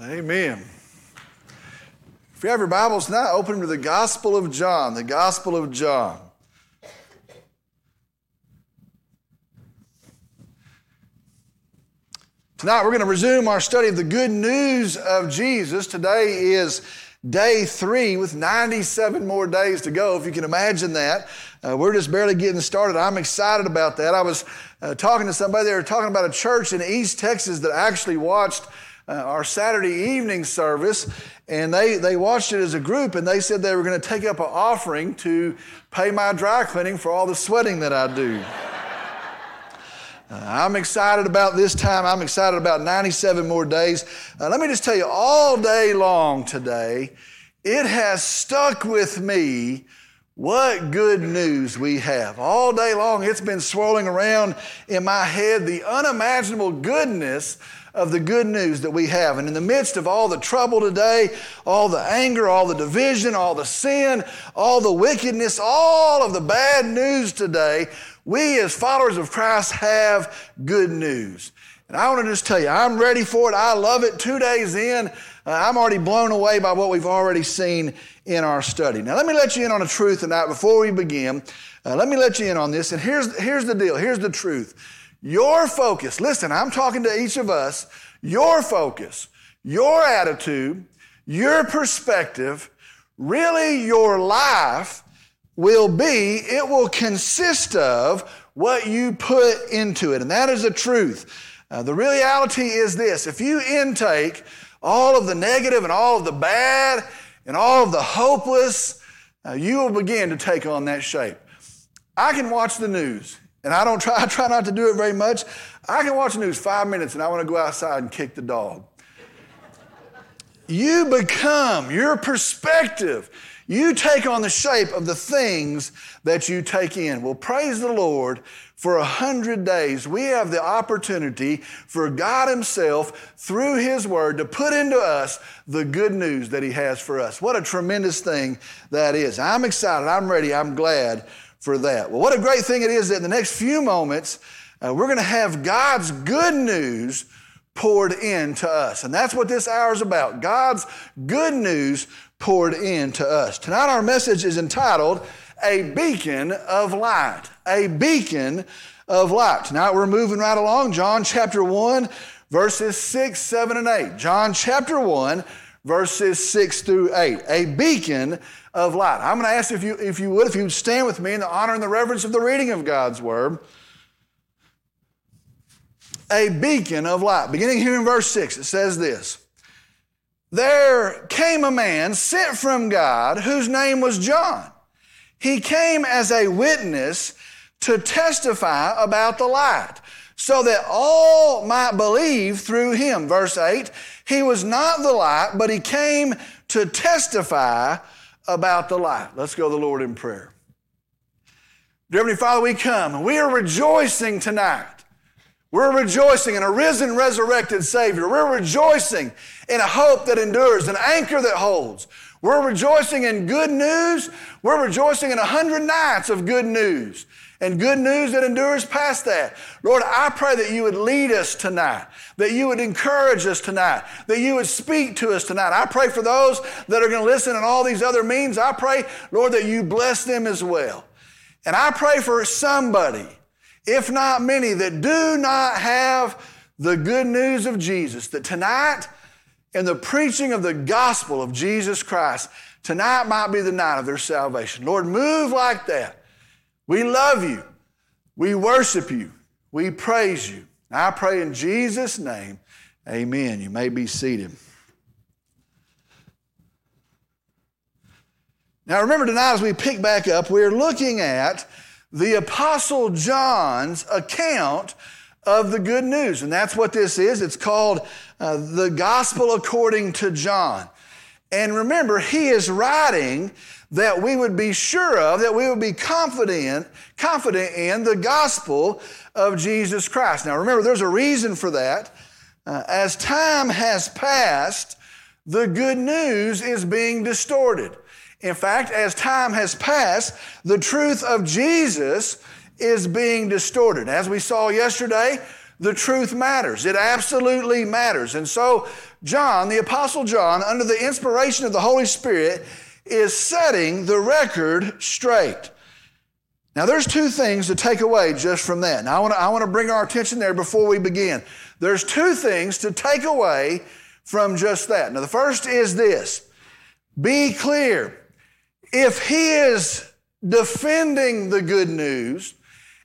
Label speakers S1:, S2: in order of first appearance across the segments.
S1: Amen. If you have your Bibles now, open to the Gospel of John, the Gospel of John. Tonight we're going to resume our study of the good news of Jesus. Today is day three with 97 more days to go, if you can imagine that. Uh, we're just barely getting started. I'm excited about that. I was uh, talking to somebody, they were talking about a church in East Texas that actually watched uh, our Saturday evening service, and they, they watched it as a group, and they said they were going to take up an offering to pay my dry cleaning for all the sweating that I do. Uh, I'm excited about this time. I'm excited about 97 more days. Uh, let me just tell you, all day long today, it has stuck with me what good news we have. All day long, it's been swirling around in my head the unimaginable goodness of the good news that we have. And in the midst of all the trouble today, all the anger, all the division, all the sin, all the wickedness, all of the bad news today, we as followers of Christ have good news. And I want to just tell you, I'm ready for it. I love it. Two days in, I'm already blown away by what we've already seen in our study. Now, let me let you in on a truth tonight before we begin. Uh, let me let you in on this. And here's, here's the deal. Here's the truth. Your focus, listen, I'm talking to each of us, your focus, your attitude, your perspective, really your life will be, it will consist of what you put into it. And that is the truth. Uh, the reality is this if you intake all of the negative and all of the bad and all of the hopeless, uh, you will begin to take on that shape. I can watch the news and I don't try, I try not to do it very much. I can watch the news five minutes and I want to go outside and kick the dog. you become, your perspective, you take on the shape of the things that you take in. Well, praise the Lord. For a hundred days, we have the opportunity for God Himself, through His Word, to put into us the good news that He has for us. What a tremendous thing that is. I'm excited. I'm ready. I'm glad for that. Well, what a great thing it is that in the next few moments, uh, we're going to have God's good news poured into us. And that's what this hour is about God's good news poured into us. Tonight, our message is entitled A Beacon of Light. A Beacon of Light. Tonight, we're moving right along. John chapter 1, verses 6, 7, and 8. John chapter 1, verses 6 through 8. A beacon of light. I'm going to ask if you, if you would, if you would stand with me in the honor and the reverence of the reading of God's word. A beacon of light. Beginning here in verse 6, it says this There came a man sent from God whose name was John. He came as a witness to testify about the light, so that all might believe through him. Verse 8 He was not the light, but he came to testify about the light. Let's go to the Lord in prayer. Dear Heavenly Father, we come and we are rejoicing tonight. We're rejoicing in a risen, resurrected Savior. We're rejoicing in a hope that endures, an anchor that holds. We're rejoicing in good news. We're rejoicing in a hundred nights of good news and good news that endures past that. Lord, I pray that you would lead us tonight, that you would encourage us tonight, that you would speak to us tonight. I pray for those that are going to listen in all these other means. I pray, Lord, that you bless them as well. And I pray for somebody, if not many, that do not have the good news of Jesus, that tonight, in the preaching of the gospel of Jesus Christ, tonight might be the night of their salvation. Lord, move like that. We love you. We worship you. We praise you. I pray in Jesus' name, amen. You may be seated. Now, remember tonight as we pick back up, we're looking at the Apostle John's account of the good news. And that's what this is. It's called uh, the Gospel according to John. And remember, he is writing that we would be sure of, that we would be confident, confident in the gospel of Jesus Christ. Now remember, there's a reason for that. Uh, as time has passed, the good news is being distorted. In fact, as time has passed, the truth of Jesus is being distorted. As we saw yesterday, the truth matters. It absolutely matters. And so, John, the Apostle John, under the inspiration of the Holy Spirit, is setting the record straight. Now, there's two things to take away just from that. Now, I want to, I want to bring our attention there before we begin. There's two things to take away from just that. Now, the first is this be clear. If he is defending the good news,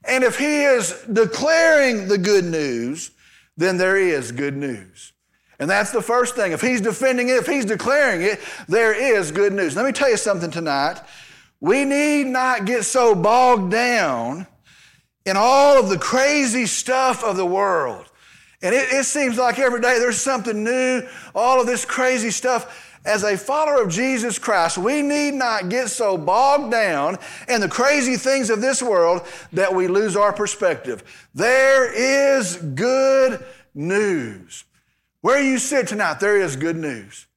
S1: and if he is declaring the good news, then there is good news. And that's the first thing. If he's defending it, if he's declaring it, there is good news. Let me tell you something tonight. We need not get so bogged down in all of the crazy stuff of the world. And it, it seems like every day there's something new, all of this crazy stuff as a follower of Jesus Christ, we need not get so bogged down in the crazy things of this world that we lose our perspective. There is good news. Where you sit tonight, there is good news.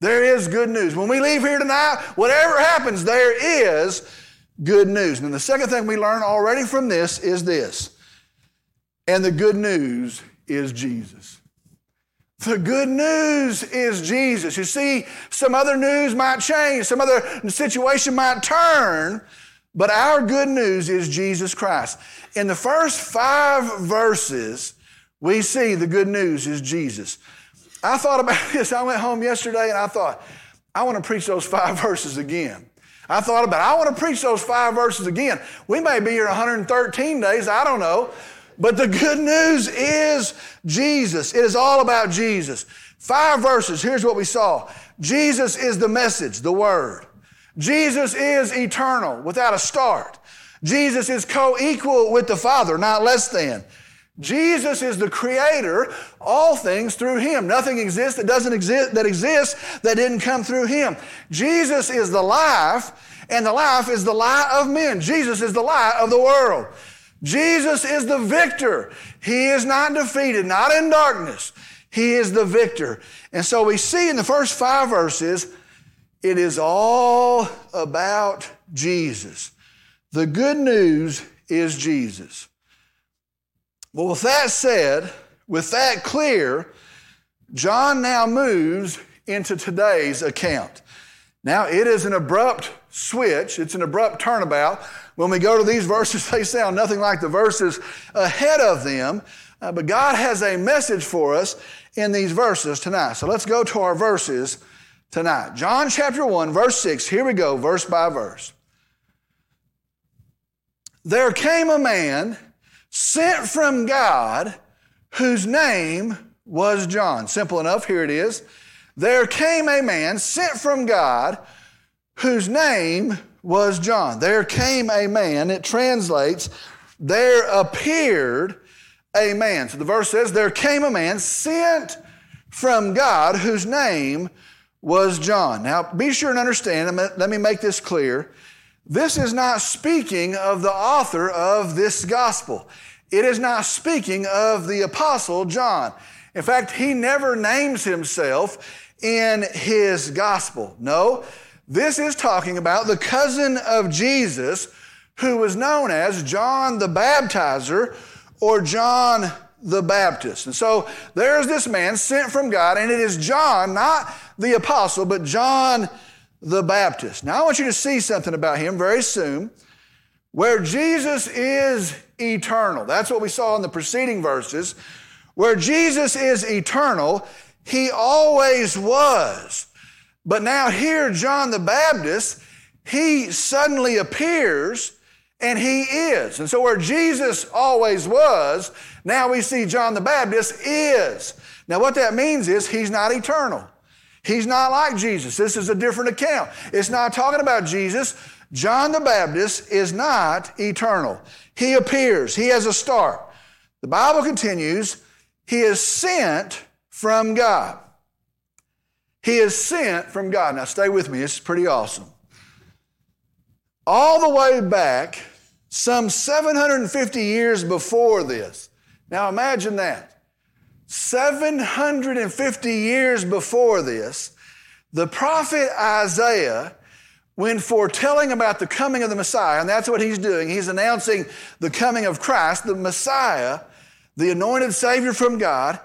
S1: There is good news. When we leave here tonight, whatever happens, there is good news. And the second thing we learn already from this is this. And the good news is Jesus. The good news is Jesus. You see, some other news might change, some other situation might turn, but our good news is Jesus Christ. In the first five verses, we see the good news is Jesus. I thought about this. I went home yesterday and I thought, I want to preach those five verses again. I thought about, it. I want to preach those five verses again. We may be here 113 days, I don't know. But the good news is Jesus. It is all about Jesus. Five verses. Here's what we saw Jesus is the message, the Word. Jesus is eternal without a start. Jesus is co equal with the Father, not less than. Jesus is the creator, all things through him. Nothing exists that doesn't exist that exists that didn't come through him. Jesus is the life, and the life is the light of men. Jesus is the light of the world. Jesus is the victor. He is not defeated, not in darkness. He is the victor. And so we see in the first five verses, it is all about Jesus. The good news is Jesus. Well, with that said, with that clear, John now moves into today's account. Now, it is an abrupt switch, it's an abrupt turnabout when we go to these verses, they sound nothing like the verses ahead of them. Uh, but God has a message for us in these verses tonight. So let's go to our verses tonight. John chapter 1, verse 6. Here we go, verse by verse. There came a man sent from God whose name was John. Simple enough, here it is. There came a man sent from God whose name was John. There came a man, it translates, there appeared a man. So the verse says, There came a man sent from God whose name was John. Now be sure and understand, let me make this clear. This is not speaking of the author of this gospel. It is not speaking of the apostle John. In fact, he never names himself in his gospel. No, this is talking about the cousin of Jesus who was known as John the Baptizer or John the Baptist. And so there's this man sent from God, and it is John, not the apostle, but John the Baptist. Now I want you to see something about him very soon. Where Jesus is eternal, that's what we saw in the preceding verses. Where Jesus is eternal, he always was. But now here, John the Baptist, he suddenly appears and he is. And so where Jesus always was, now we see John the Baptist is. Now what that means is he's not eternal. He's not like Jesus. This is a different account. It's not talking about Jesus. John the Baptist is not eternal. He appears. He has a start. The Bible continues, he is sent from God. He is sent from God. Now, stay with me, it's pretty awesome. All the way back, some 750 years before this. Now, imagine that. 750 years before this, the prophet Isaiah, when foretelling about the coming of the Messiah, and that's what he's doing, he's announcing the coming of Christ, the Messiah. the anointed Savior from God,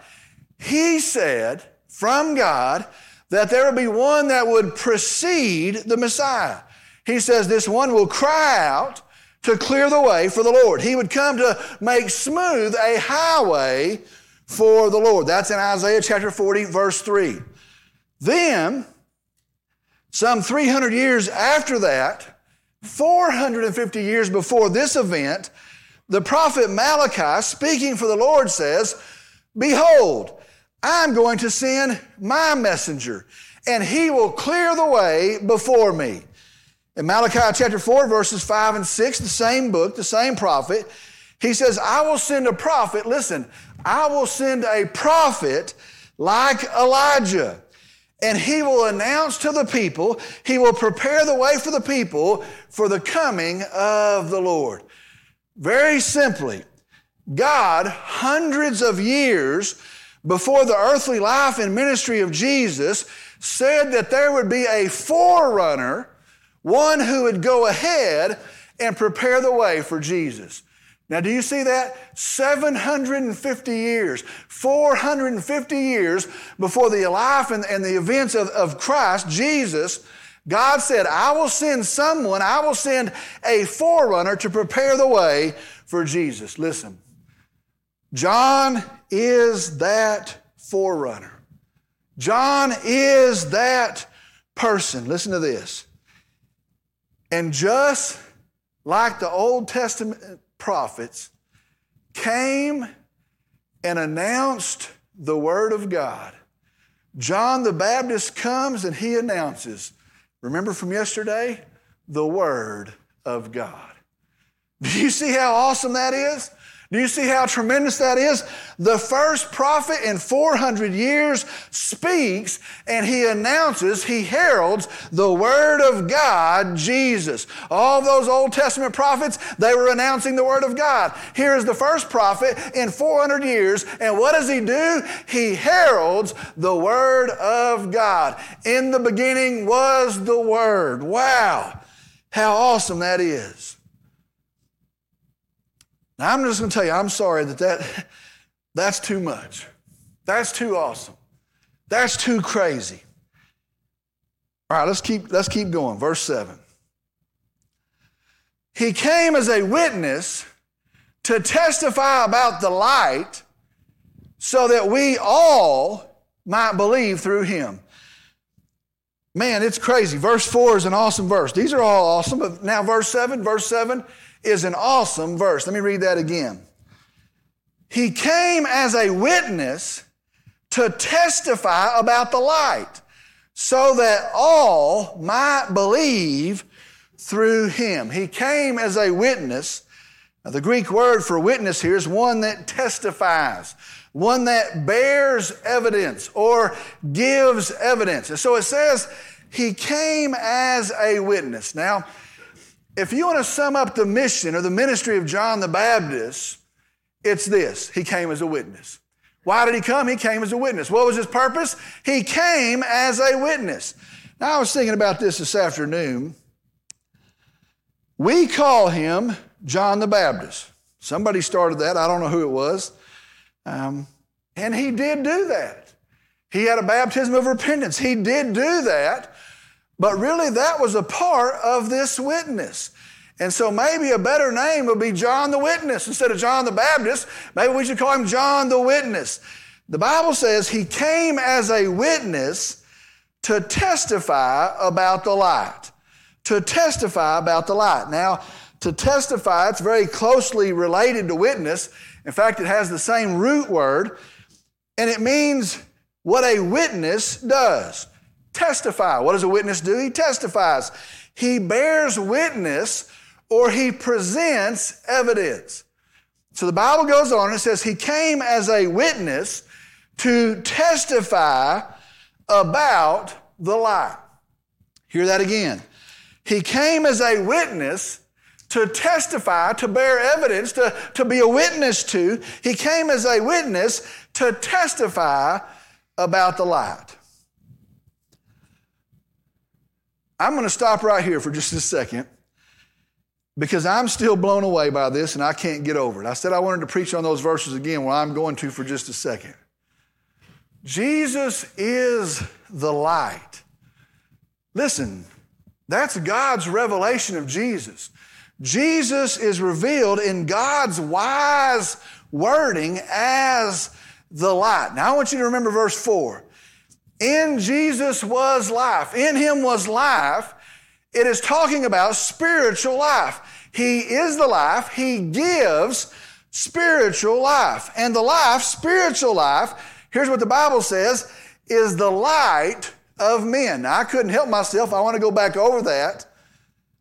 S1: he said from God that there would be one that would precede the Messiah. He says this one will cry out to clear the way for the Lord. He would come to make smooth a highway for the Lord. That's in Isaiah chapter 40, verse 3. Then, some 300 years after that, 450 years before this event, the prophet Malachi, speaking for the Lord, says, Behold, I'm going to send my messenger, and he will clear the way before me. In Malachi chapter 4, verses 5 and 6, the same book, the same prophet, he says, I will send a prophet, listen, I will send a prophet like Elijah, and he will announce to the people, he will prepare the way for the people for the coming of the Lord. Very simply, God, hundreds of years before the earthly life and ministry of Jesus, said that there would be a forerunner, one who would go ahead and prepare the way for Jesus. Now, do you see that? 750 years, 450 years before the life and, and the events of, of Christ, Jesus, God said, I will send someone, I will send a forerunner to prepare the way for Jesus. Listen, John is that forerunner. John is that person. Listen to this. And just like the Old Testament prophets came and announced the Word of God. John the Baptist comes and he announces, remember from yesterday? The Word of God. Do you see how awesome that is? Do you see how tremendous that is? The first prophet in 400 years speaks and he announces, he heralds the Word of God, Jesus. All those Old Testament prophets, they were announcing the Word of God. Here is the first prophet in 400 years, and what does he do? He heralds the Word of God. In the beginning was the Word. Wow, how awesome that is. Now, I'm just going to tell you, I'm sorry that, that that's too much. That's too awesome. That's too crazy. All right, let's keep, let's keep going. Verse 7. He came as a witness to testify about the light so that we all might believe through him. Man, it's crazy. Verse 4 is an awesome verse. These are all awesome, but now verse 7, verse 7 is an awesome verse. Let me read that again. He came as a witness to testify about the light so that all might believe through him. He came as a witness. Now, the Greek word for witness here is one that testifies, one that bears evidence or gives evidence. And so it says, He came as a witness. Now, if you want to sum up the mission or the ministry of John the Baptist, it's this He came as a witness. Why did he come? He came as a witness. What was his purpose? He came as a witness. Now, I was thinking about this this afternoon. We call him John the Baptist. Somebody started that. I don't know who it was. Um, and he did do that. He had a baptism of repentance. He did do that. But really, that was a part of this witness. And so maybe a better name would be John the Witness instead of John the Baptist. Maybe we should call him John the Witness. The Bible says he came as a witness to testify about the light. To testify about the light. Now, to testify, it's very closely related to witness. In fact, it has the same root word, and it means what a witness does testify. What does a witness do? He testifies. He bears witness or he presents evidence. So the Bible goes on and says he came as a witness to testify about the lie. Hear that again. He came as a witness to testify, to bear evidence, to, to be a witness to. He came as a witness to testify about the light. I'm going to stop right here for just a second because I'm still blown away by this and I can't get over it. I said I wanted to preach on those verses again, well, I'm going to for just a second. Jesus is the light. Listen, that's God's revelation of Jesus. Jesus is revealed in God's wise wording as the light. Now I want you to remember verse 4. In Jesus was life. In him was life. It is talking about spiritual life. He is the life. He gives spiritual life. And the life, spiritual life, here's what the Bible says, is the light of men. Now, I couldn't help myself. I want to go back over that.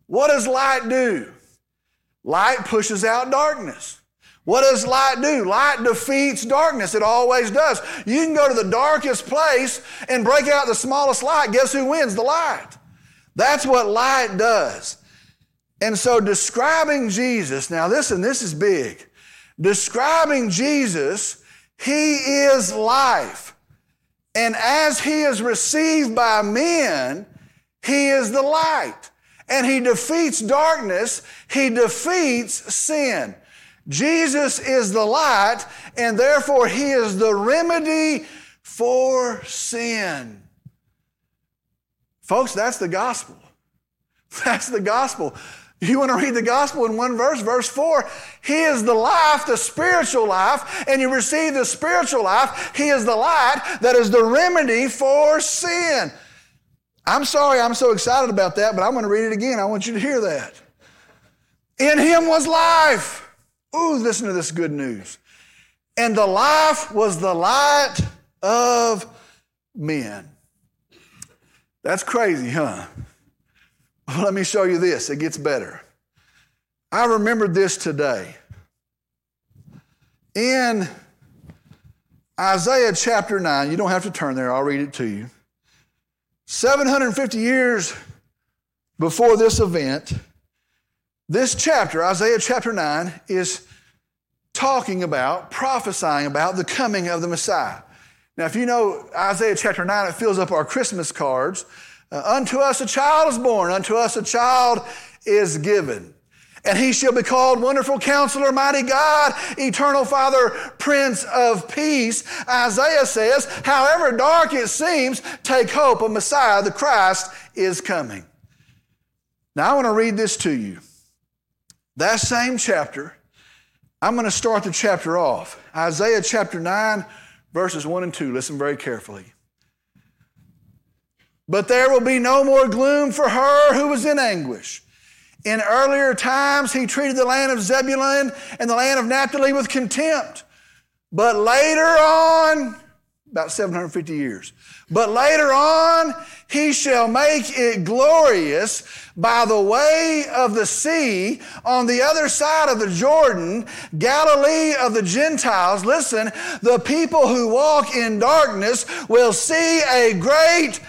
S1: What does light do? Light pushes out darkness. What does light do? Light defeats darkness. It always does. You can go to the darkest place and break out the smallest light. Guess who wins? The light. That's what light does. And so describing Jesus, now listen, this is big. Describing Jesus, he is life. And as he is received by men, he is the light. And he defeats darkness, he defeats sin. Jesus is the light, and therefore he is the remedy for sin. Folks, that's the gospel. That's the gospel. You want to read the gospel in one verse, verse 4. He is the life, the spiritual life, and you receive the spiritual life. He is the light that is the remedy for sin. I'm sorry I'm so excited about that, but I'm going to read it again. I want you to hear that. In him was life. Ooh, listen to this good news. And the life was the light of men. That's crazy, huh? Well, let me show you this. It gets better. I remembered this today. In Isaiah chapter 9, you don't have to turn there, I'll read it to you. 750 years before this event, this chapter, Isaiah chapter 9, is talking about, prophesying about the coming of the Messiah. Now, if you know Isaiah chapter 9, it fills up our Christmas cards. Uh, unto us a child is born, unto us a child is given. And he shall be called Wonderful Counselor, Mighty God, Eternal Father, Prince of Peace. Isaiah says, however dark it seems, take hope, a Messiah, the Christ, is coming. Now I want to read this to you. That same chapter, I'm going to start the chapter off. Isaiah chapter 9, verses 1 and 2. Listen very carefully. But there will be no more gloom for her who was in anguish. In earlier times, he treated the land of Zebulun and the land of Naphtali with contempt. But later on, about 750 years, but later on, he shall make it glorious by the way of the sea on the other side of the Jordan, Galilee of the Gentiles. Listen, the people who walk in darkness will see a great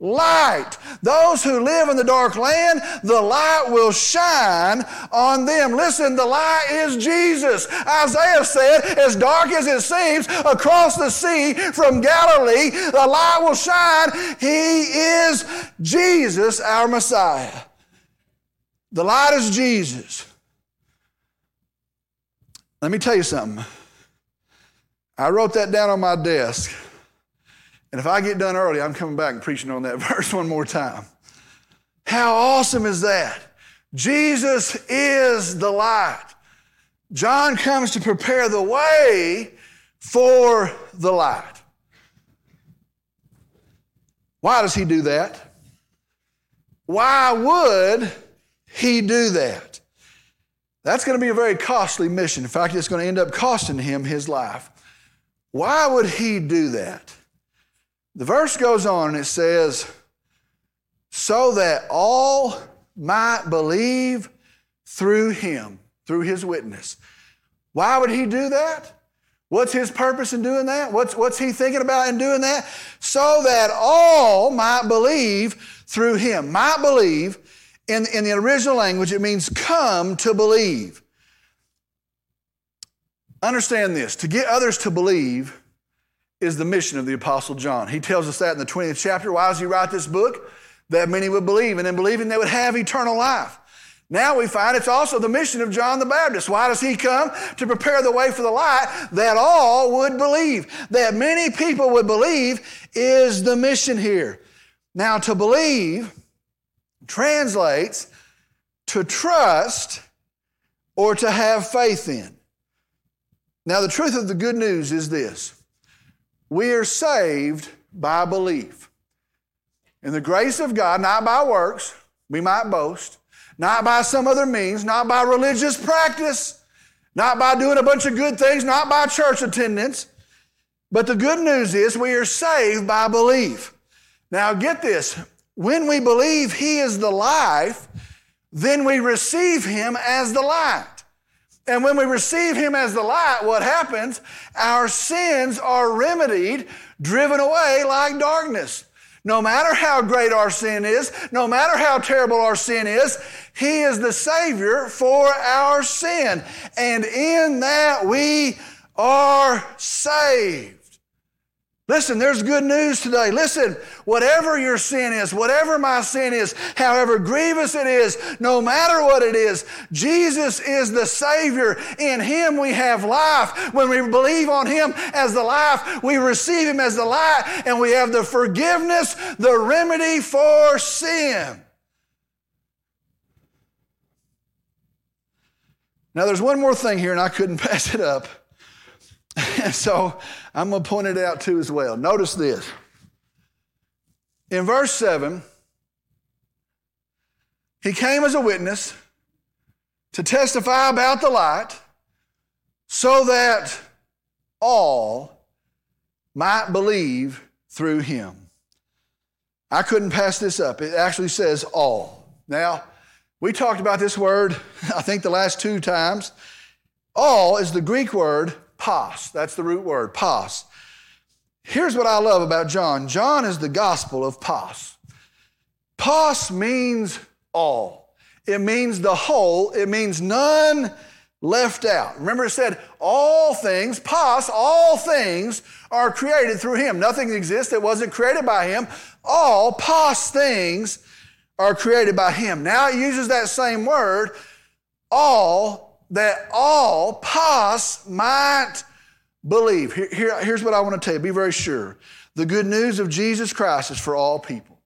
S1: light. Those who live in the dark land, the light will shine on them. Listen, the light is Jesus. Isaiah said, as dark as it seems across the sea from Galilee, the light will shine. He is Jesus, our Messiah. The light is Jesus. Let me tell you something. I wrote that down on my desk. And if I get done early, I'm coming back and preaching on that verse one more time. How awesome is that? Jesus is the light. John comes to prepare the way for the light. Why does he do that? Why would he do that? That's going to be a very costly mission. In fact, it's going to end up costing him his life. Why would he do that? The verse goes on and it says, so that all might believe through him, through his witness. Why would he do that? What's his purpose in doing that? What's, what's he thinking about in doing that? So that all might believe through him. Might believe, in, in the original language, it means come to believe. Understand this to get others to believe, is the mission of the Apostle John. He tells us that in the 20th chapter. Why does he write this book? That many would believe, and in believing they would have eternal life. Now we find it's also the mission of John the Baptist. Why does he come? To prepare the way for the light that all would believe. That many people would believe is the mission here. Now, to believe translates to trust or to have faith in. Now, the truth of the good news is this we are saved by belief. In the grace of God, not by works, we might boast, not by some other means, not by religious practice, not by doing a bunch of good things, not by church attendance. But the good news is we are saved by belief. Now, get this when we believe He is the life, then we receive Him as the light. And when we receive Him as the light, what happens? Our sins are remedied, driven away like darkness. No matter how great our sin is, no matter how terrible our sin is, He is the Savior for our sin. And in that we are saved. Listen, there's good news today. Listen, whatever your sin is, whatever my sin is, however grievous it is, no matter what it is, Jesus is the Savior. In Him we have life. When we believe on Him as the life, we receive Him as the light, and we have the forgiveness, the remedy for sin. Now, there's one more thing here, and I couldn't pass it up. so I'm going to point it out too as well. Notice this. In verse 7, he came as a witness to testify about the light so that all might believe through him. I couldn't pass this up. It actually says all. Now, we talked about this word, I think, the last two times. All is the Greek word Pas. That's the root word, pas. Here's what I love about John John is the gospel of pas. Pas means all, it means the whole, it means none left out. Remember, it said all things, pas, all things are created through him. Nothing exists that wasn't created by him. All pas things are created by him. Now it uses that same word, all that all pas might believe. Here, here, here's what I want to tell you be very sure. The good news of Jesus Christ is for all people.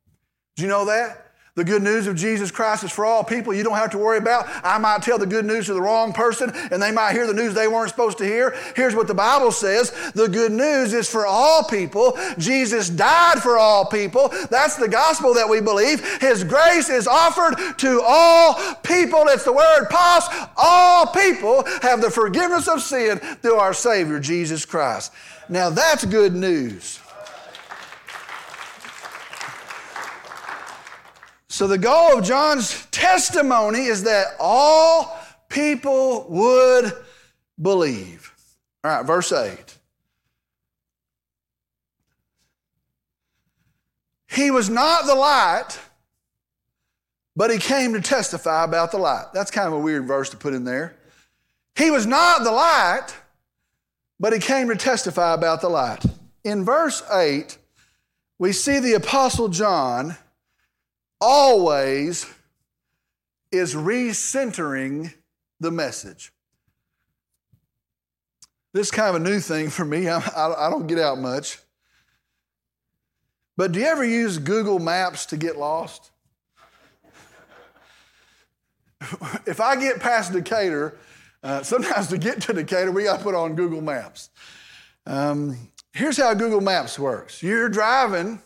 S1: Do you know that? The good news of Jesus Christ is for all people. You don't have to worry about. I might tell the good news to the wrong person and they might hear the news they weren't supposed to hear. Here's what the Bible says the good news is for all people. Jesus died for all people. That's the gospel that we believe. His grace is offered to all people. It's the word pas. All people have the forgiveness of sin through our Savior, Jesus Christ. Now that's good news. So, the goal of John's testimony is that all people would believe. All right, verse 8. He was not the light, but he came to testify about the light. That's kind of a weird verse to put in there. He was not the light, but he came to testify about the light. In verse 8, we see the Apostle John always is recentering the message. This is kind of a new thing for me. I, I, I, don't get out much. But do you ever use Google Maps to get lost? if I get past Decatur, uh, sometimes to get to Decatur, we got to put on Google Maps. Um, here's how Google Maps works you're driving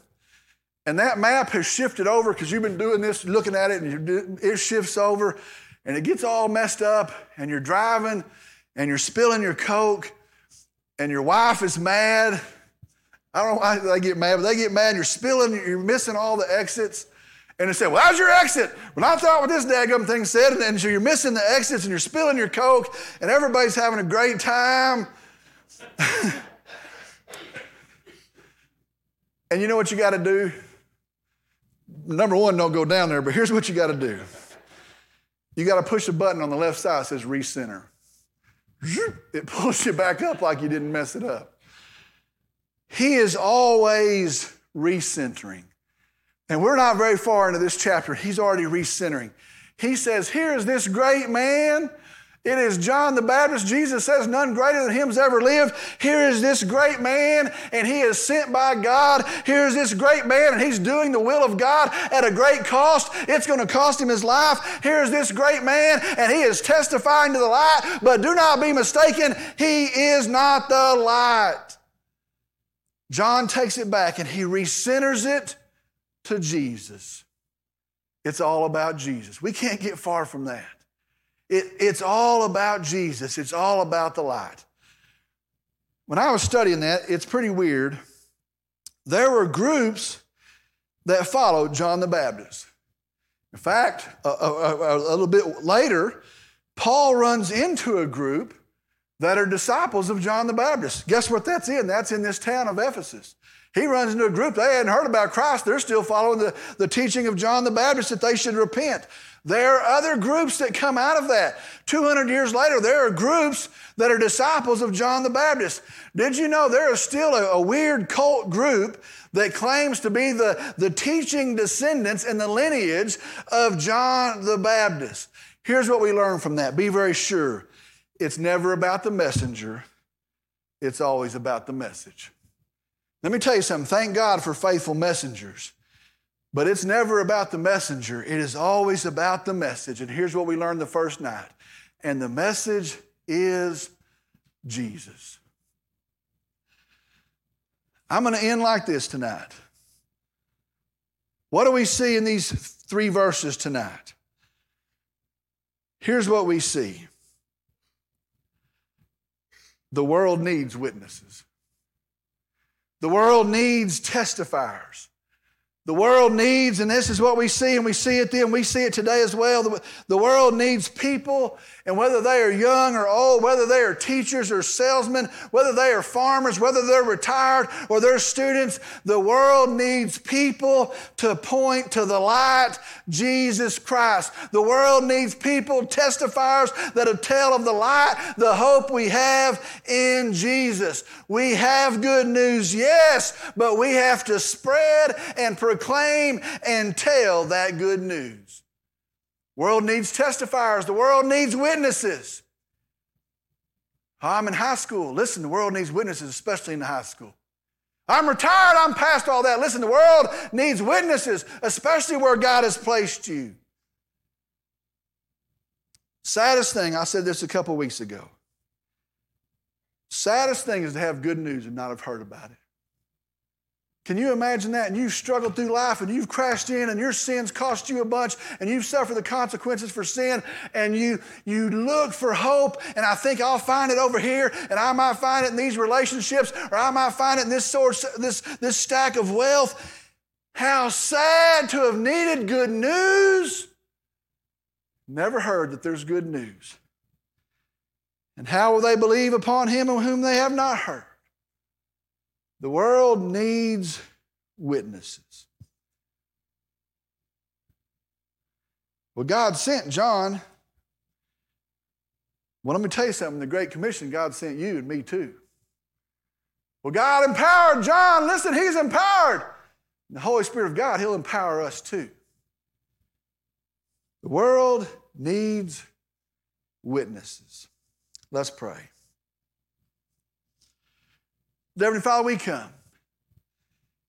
S1: and that map has shifted over because you've been doing this, looking at it, and it shifts over and it gets all messed up, and you're driving and you're spilling your Coke, and your wife is mad. I don't know why they get mad, but they get mad. You're spilling, you're missing all the exits. And they say, Well, how's your exit? Well, I thought what this daggum thing said. And then so you're missing the exits and you're spilling your Coke, and everybody's having a great time. and you know what you got to do? Number one, don't go down there, but here's what you got to do. You got to push a button on the left side that says recenter. It pulls you back up like you didn't mess it up. He is always recentering. And we're not very far into this chapter. He's already recentering. He says, Here is this great man. It is John the Baptist. Jesus says, None greater than him's ever lived. Here is this great man, and he is sent by God. Here is this great man, and he's doing the will of God at a great cost. It's going to cost him his life. Here is this great man, and he is testifying to the light. But do not be mistaken, he is not the light. John takes it back and he recenters it to Jesus. It's all about Jesus. We can't get far from that. It, it's all about Jesus, it's all about the light. When I was studying that, it's pretty weird. There were groups that followed John the Baptist. In fact, a, a, a little bit later, Paul runs into a group that are disciples of John the Baptist. Guess what that's in? That's in this town of Ephesus. He runs into a group, they hadn't heard about Christ. They're still following the, the teaching of John the Baptist that they should repent. There are other groups that come out of that. 200 years later, there are groups that are disciples of John the Baptist. Did you know there is still a, a weird cult group that claims to be the, the teaching descendants and the lineage of John the Baptist? Here's what we learn from that. Be very sure it's never about the messenger, it's always about the message. Let me tell you something. Thank God for faithful messengers. But it's never about the messenger, it is always about the message. And here's what we learned the first night. And the message is Jesus. I'm going to end like this tonight. What do we see in these three verses tonight? Here's what we see the world needs witnesses. The world needs testifiers. The world needs, and this is what we see, and we see it then, we see it today as well. The, the, world needs people, and whether they are young or old, whether they are teachers or salesmen, whether they are farmers, whether they're retired or they're students, the world needs people to point to the light, Jesus Christ. The world needs people, testifiers that'll tell of the light, the hope we have in Jesus. We have good news, yes, but we have to spread and proclaim proclaim and tell that good news. World needs testifiers. The world needs witnesses. I'm in high school. Listen, the world needs witnesses, especially in the high school. I'm retired. I'm past all that. Listen, the world needs witnesses, especially where God has placed you. Saddest thing, I said this a couple weeks ago. Saddest thing is to have good news and not have heard about it. Can you imagine that? And you've struggled through life and you've crashed in and your sins cost you a bunch and you've suffered the consequences for sin and you, you look for hope and I think I'll find it over here and I might find it in these relationships or I might find it in this source, this, this stack of wealth. How sad to have needed good news. Never heard that there's good news. And how will they believe upon him of whom they have not heard? The world needs witnesses. Well, God sent John. Well, let me tell you something. The Great Commission, God sent you and me too. Well, God empowered John. Listen, he's empowered. The Holy Spirit of God, he'll empower us too. The world needs witnesses. Let's pray. Heavenly Father, we come.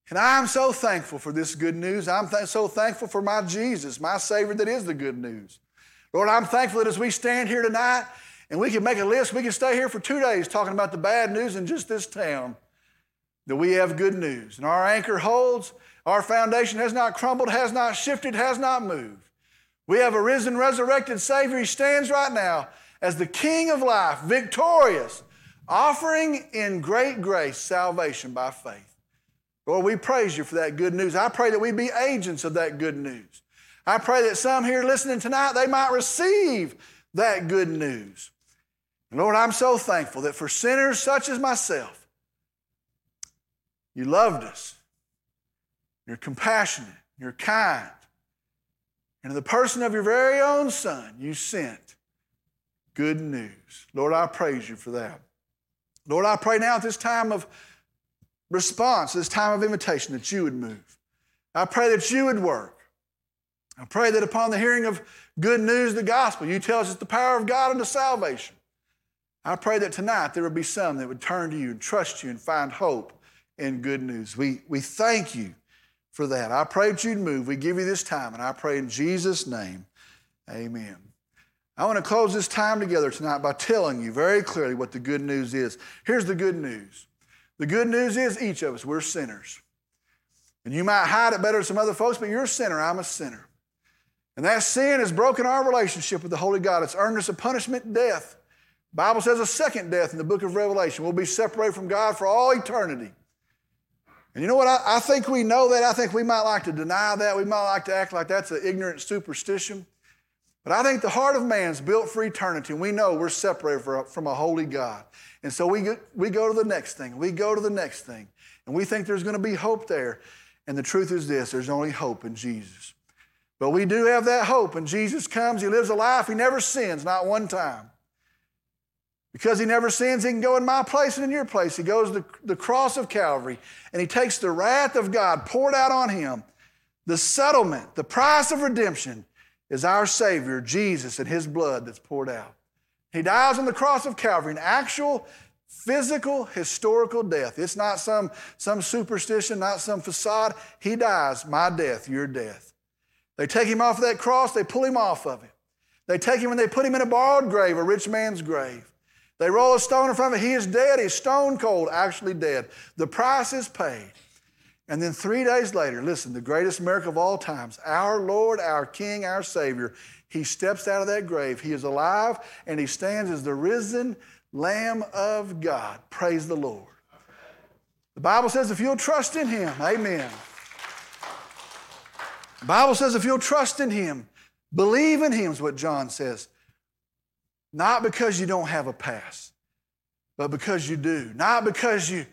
S1: And I'm so thankful for this good news. I'm th- so thankful for my Jesus, my Savior that is the good news. Lord, I'm thankful that as we stand here tonight and we can make a list, we can stay here for two days talking about the bad news in just this town, that we have good news. And our anchor holds, our foundation has not crumbled, has not shifted, has not moved. We have a risen, resurrected Savior. He stands right now as the King of life, victorious, offering in great grace salvation by faith. Lord, we praise you for that good news. I pray that we be agents of that good news. I pray that some here listening tonight, they might receive that good news. Lord, I'm so thankful that for sinners such as myself, you loved us. You're compassionate. You're kind. And in the person of your very own Son, you sent good news. Lord, I praise you for that. Lord, I pray now at this time of response, this time of invitation, that you would move. I pray that you would work. I pray that upon the hearing of good news, the gospel, you tell us it's the power of God unto salvation. I pray that tonight there would be some that would turn to you and trust you and find hope in good news. We, we thank you for that. I pray that you'd move. We give you this time, and I pray in Jesus' name, amen. I want to close this time together tonight by telling you very clearly what the good news is. Here's the good news the good news is each of us, we're sinners. And you might hide it better than some other folks, but you're a sinner. I'm a sinner. And that sin has broken our relationship with the Holy God. It's earned us a punishment, death. Bible says a second death in the book of Revelation. We'll be separated from God for all eternity. And you know what? I, I, think we know that. I think we might like to deny that. We might like to act like that's an ignorant superstition. But I think the heart of man is built for eternity, we know we're separated from a holy God. And so we, get, we go to the next thing, we go to the next thing, and we think there's going to be hope there. And the truth is this there's only hope in Jesus. But we do have that hope, and Jesus comes, He lives a life, He never sins, not one time. Because he never sins, he can go in my place and in your place. He goes to the cross of Calvary and he takes the wrath of God poured out on him. The settlement, the price of redemption is our Savior, Jesus, and his blood that's poured out. He dies on the cross of Calvary, an actual physical, historical death. It's not some, some superstition, not some facade. He dies, my death, your death. They take him off of that cross, they pull him off of it. They take him and they put him in a borrowed grave, a rich man's grave. They roll a stone in front of him. He is dead. He's stone cold, actually dead. The price is paid. And then three days later, listen, the greatest miracle of all times, our Lord, our King, our Savior, he steps out of that grave. He is alive and he stands as the risen Lamb of God. Praise the Lord. The Bible says if you'll trust in him, amen. The Bible says if you'll trust in him, believe in him, is what John says. Not because you don't have a past, but because you do. Not because you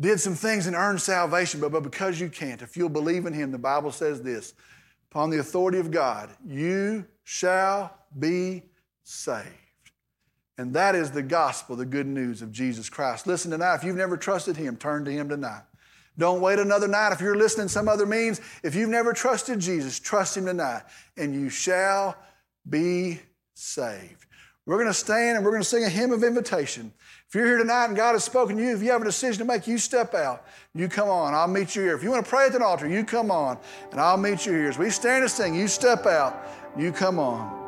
S1: did some things and earned salvation, but, but because you can't. If you'll believe in Him, the Bible says this upon the authority of God, you shall be saved. And that is the gospel, the good news of Jesus Christ. Listen tonight, if you've never trusted Him, turn to Him tonight. Don't wait another night. If you're listening some other means, if you've never trusted Jesus, trust Him tonight, and you shall be saved. We're going to stand and we're going to sing a hymn of invitation. If you're here tonight and God has spoken to you, if you have a decision to make, you step out. You come on. I'll meet you here. If you want to pray at the altar, you come on and I'll meet you here. As we stand and sing, you step out. You come on.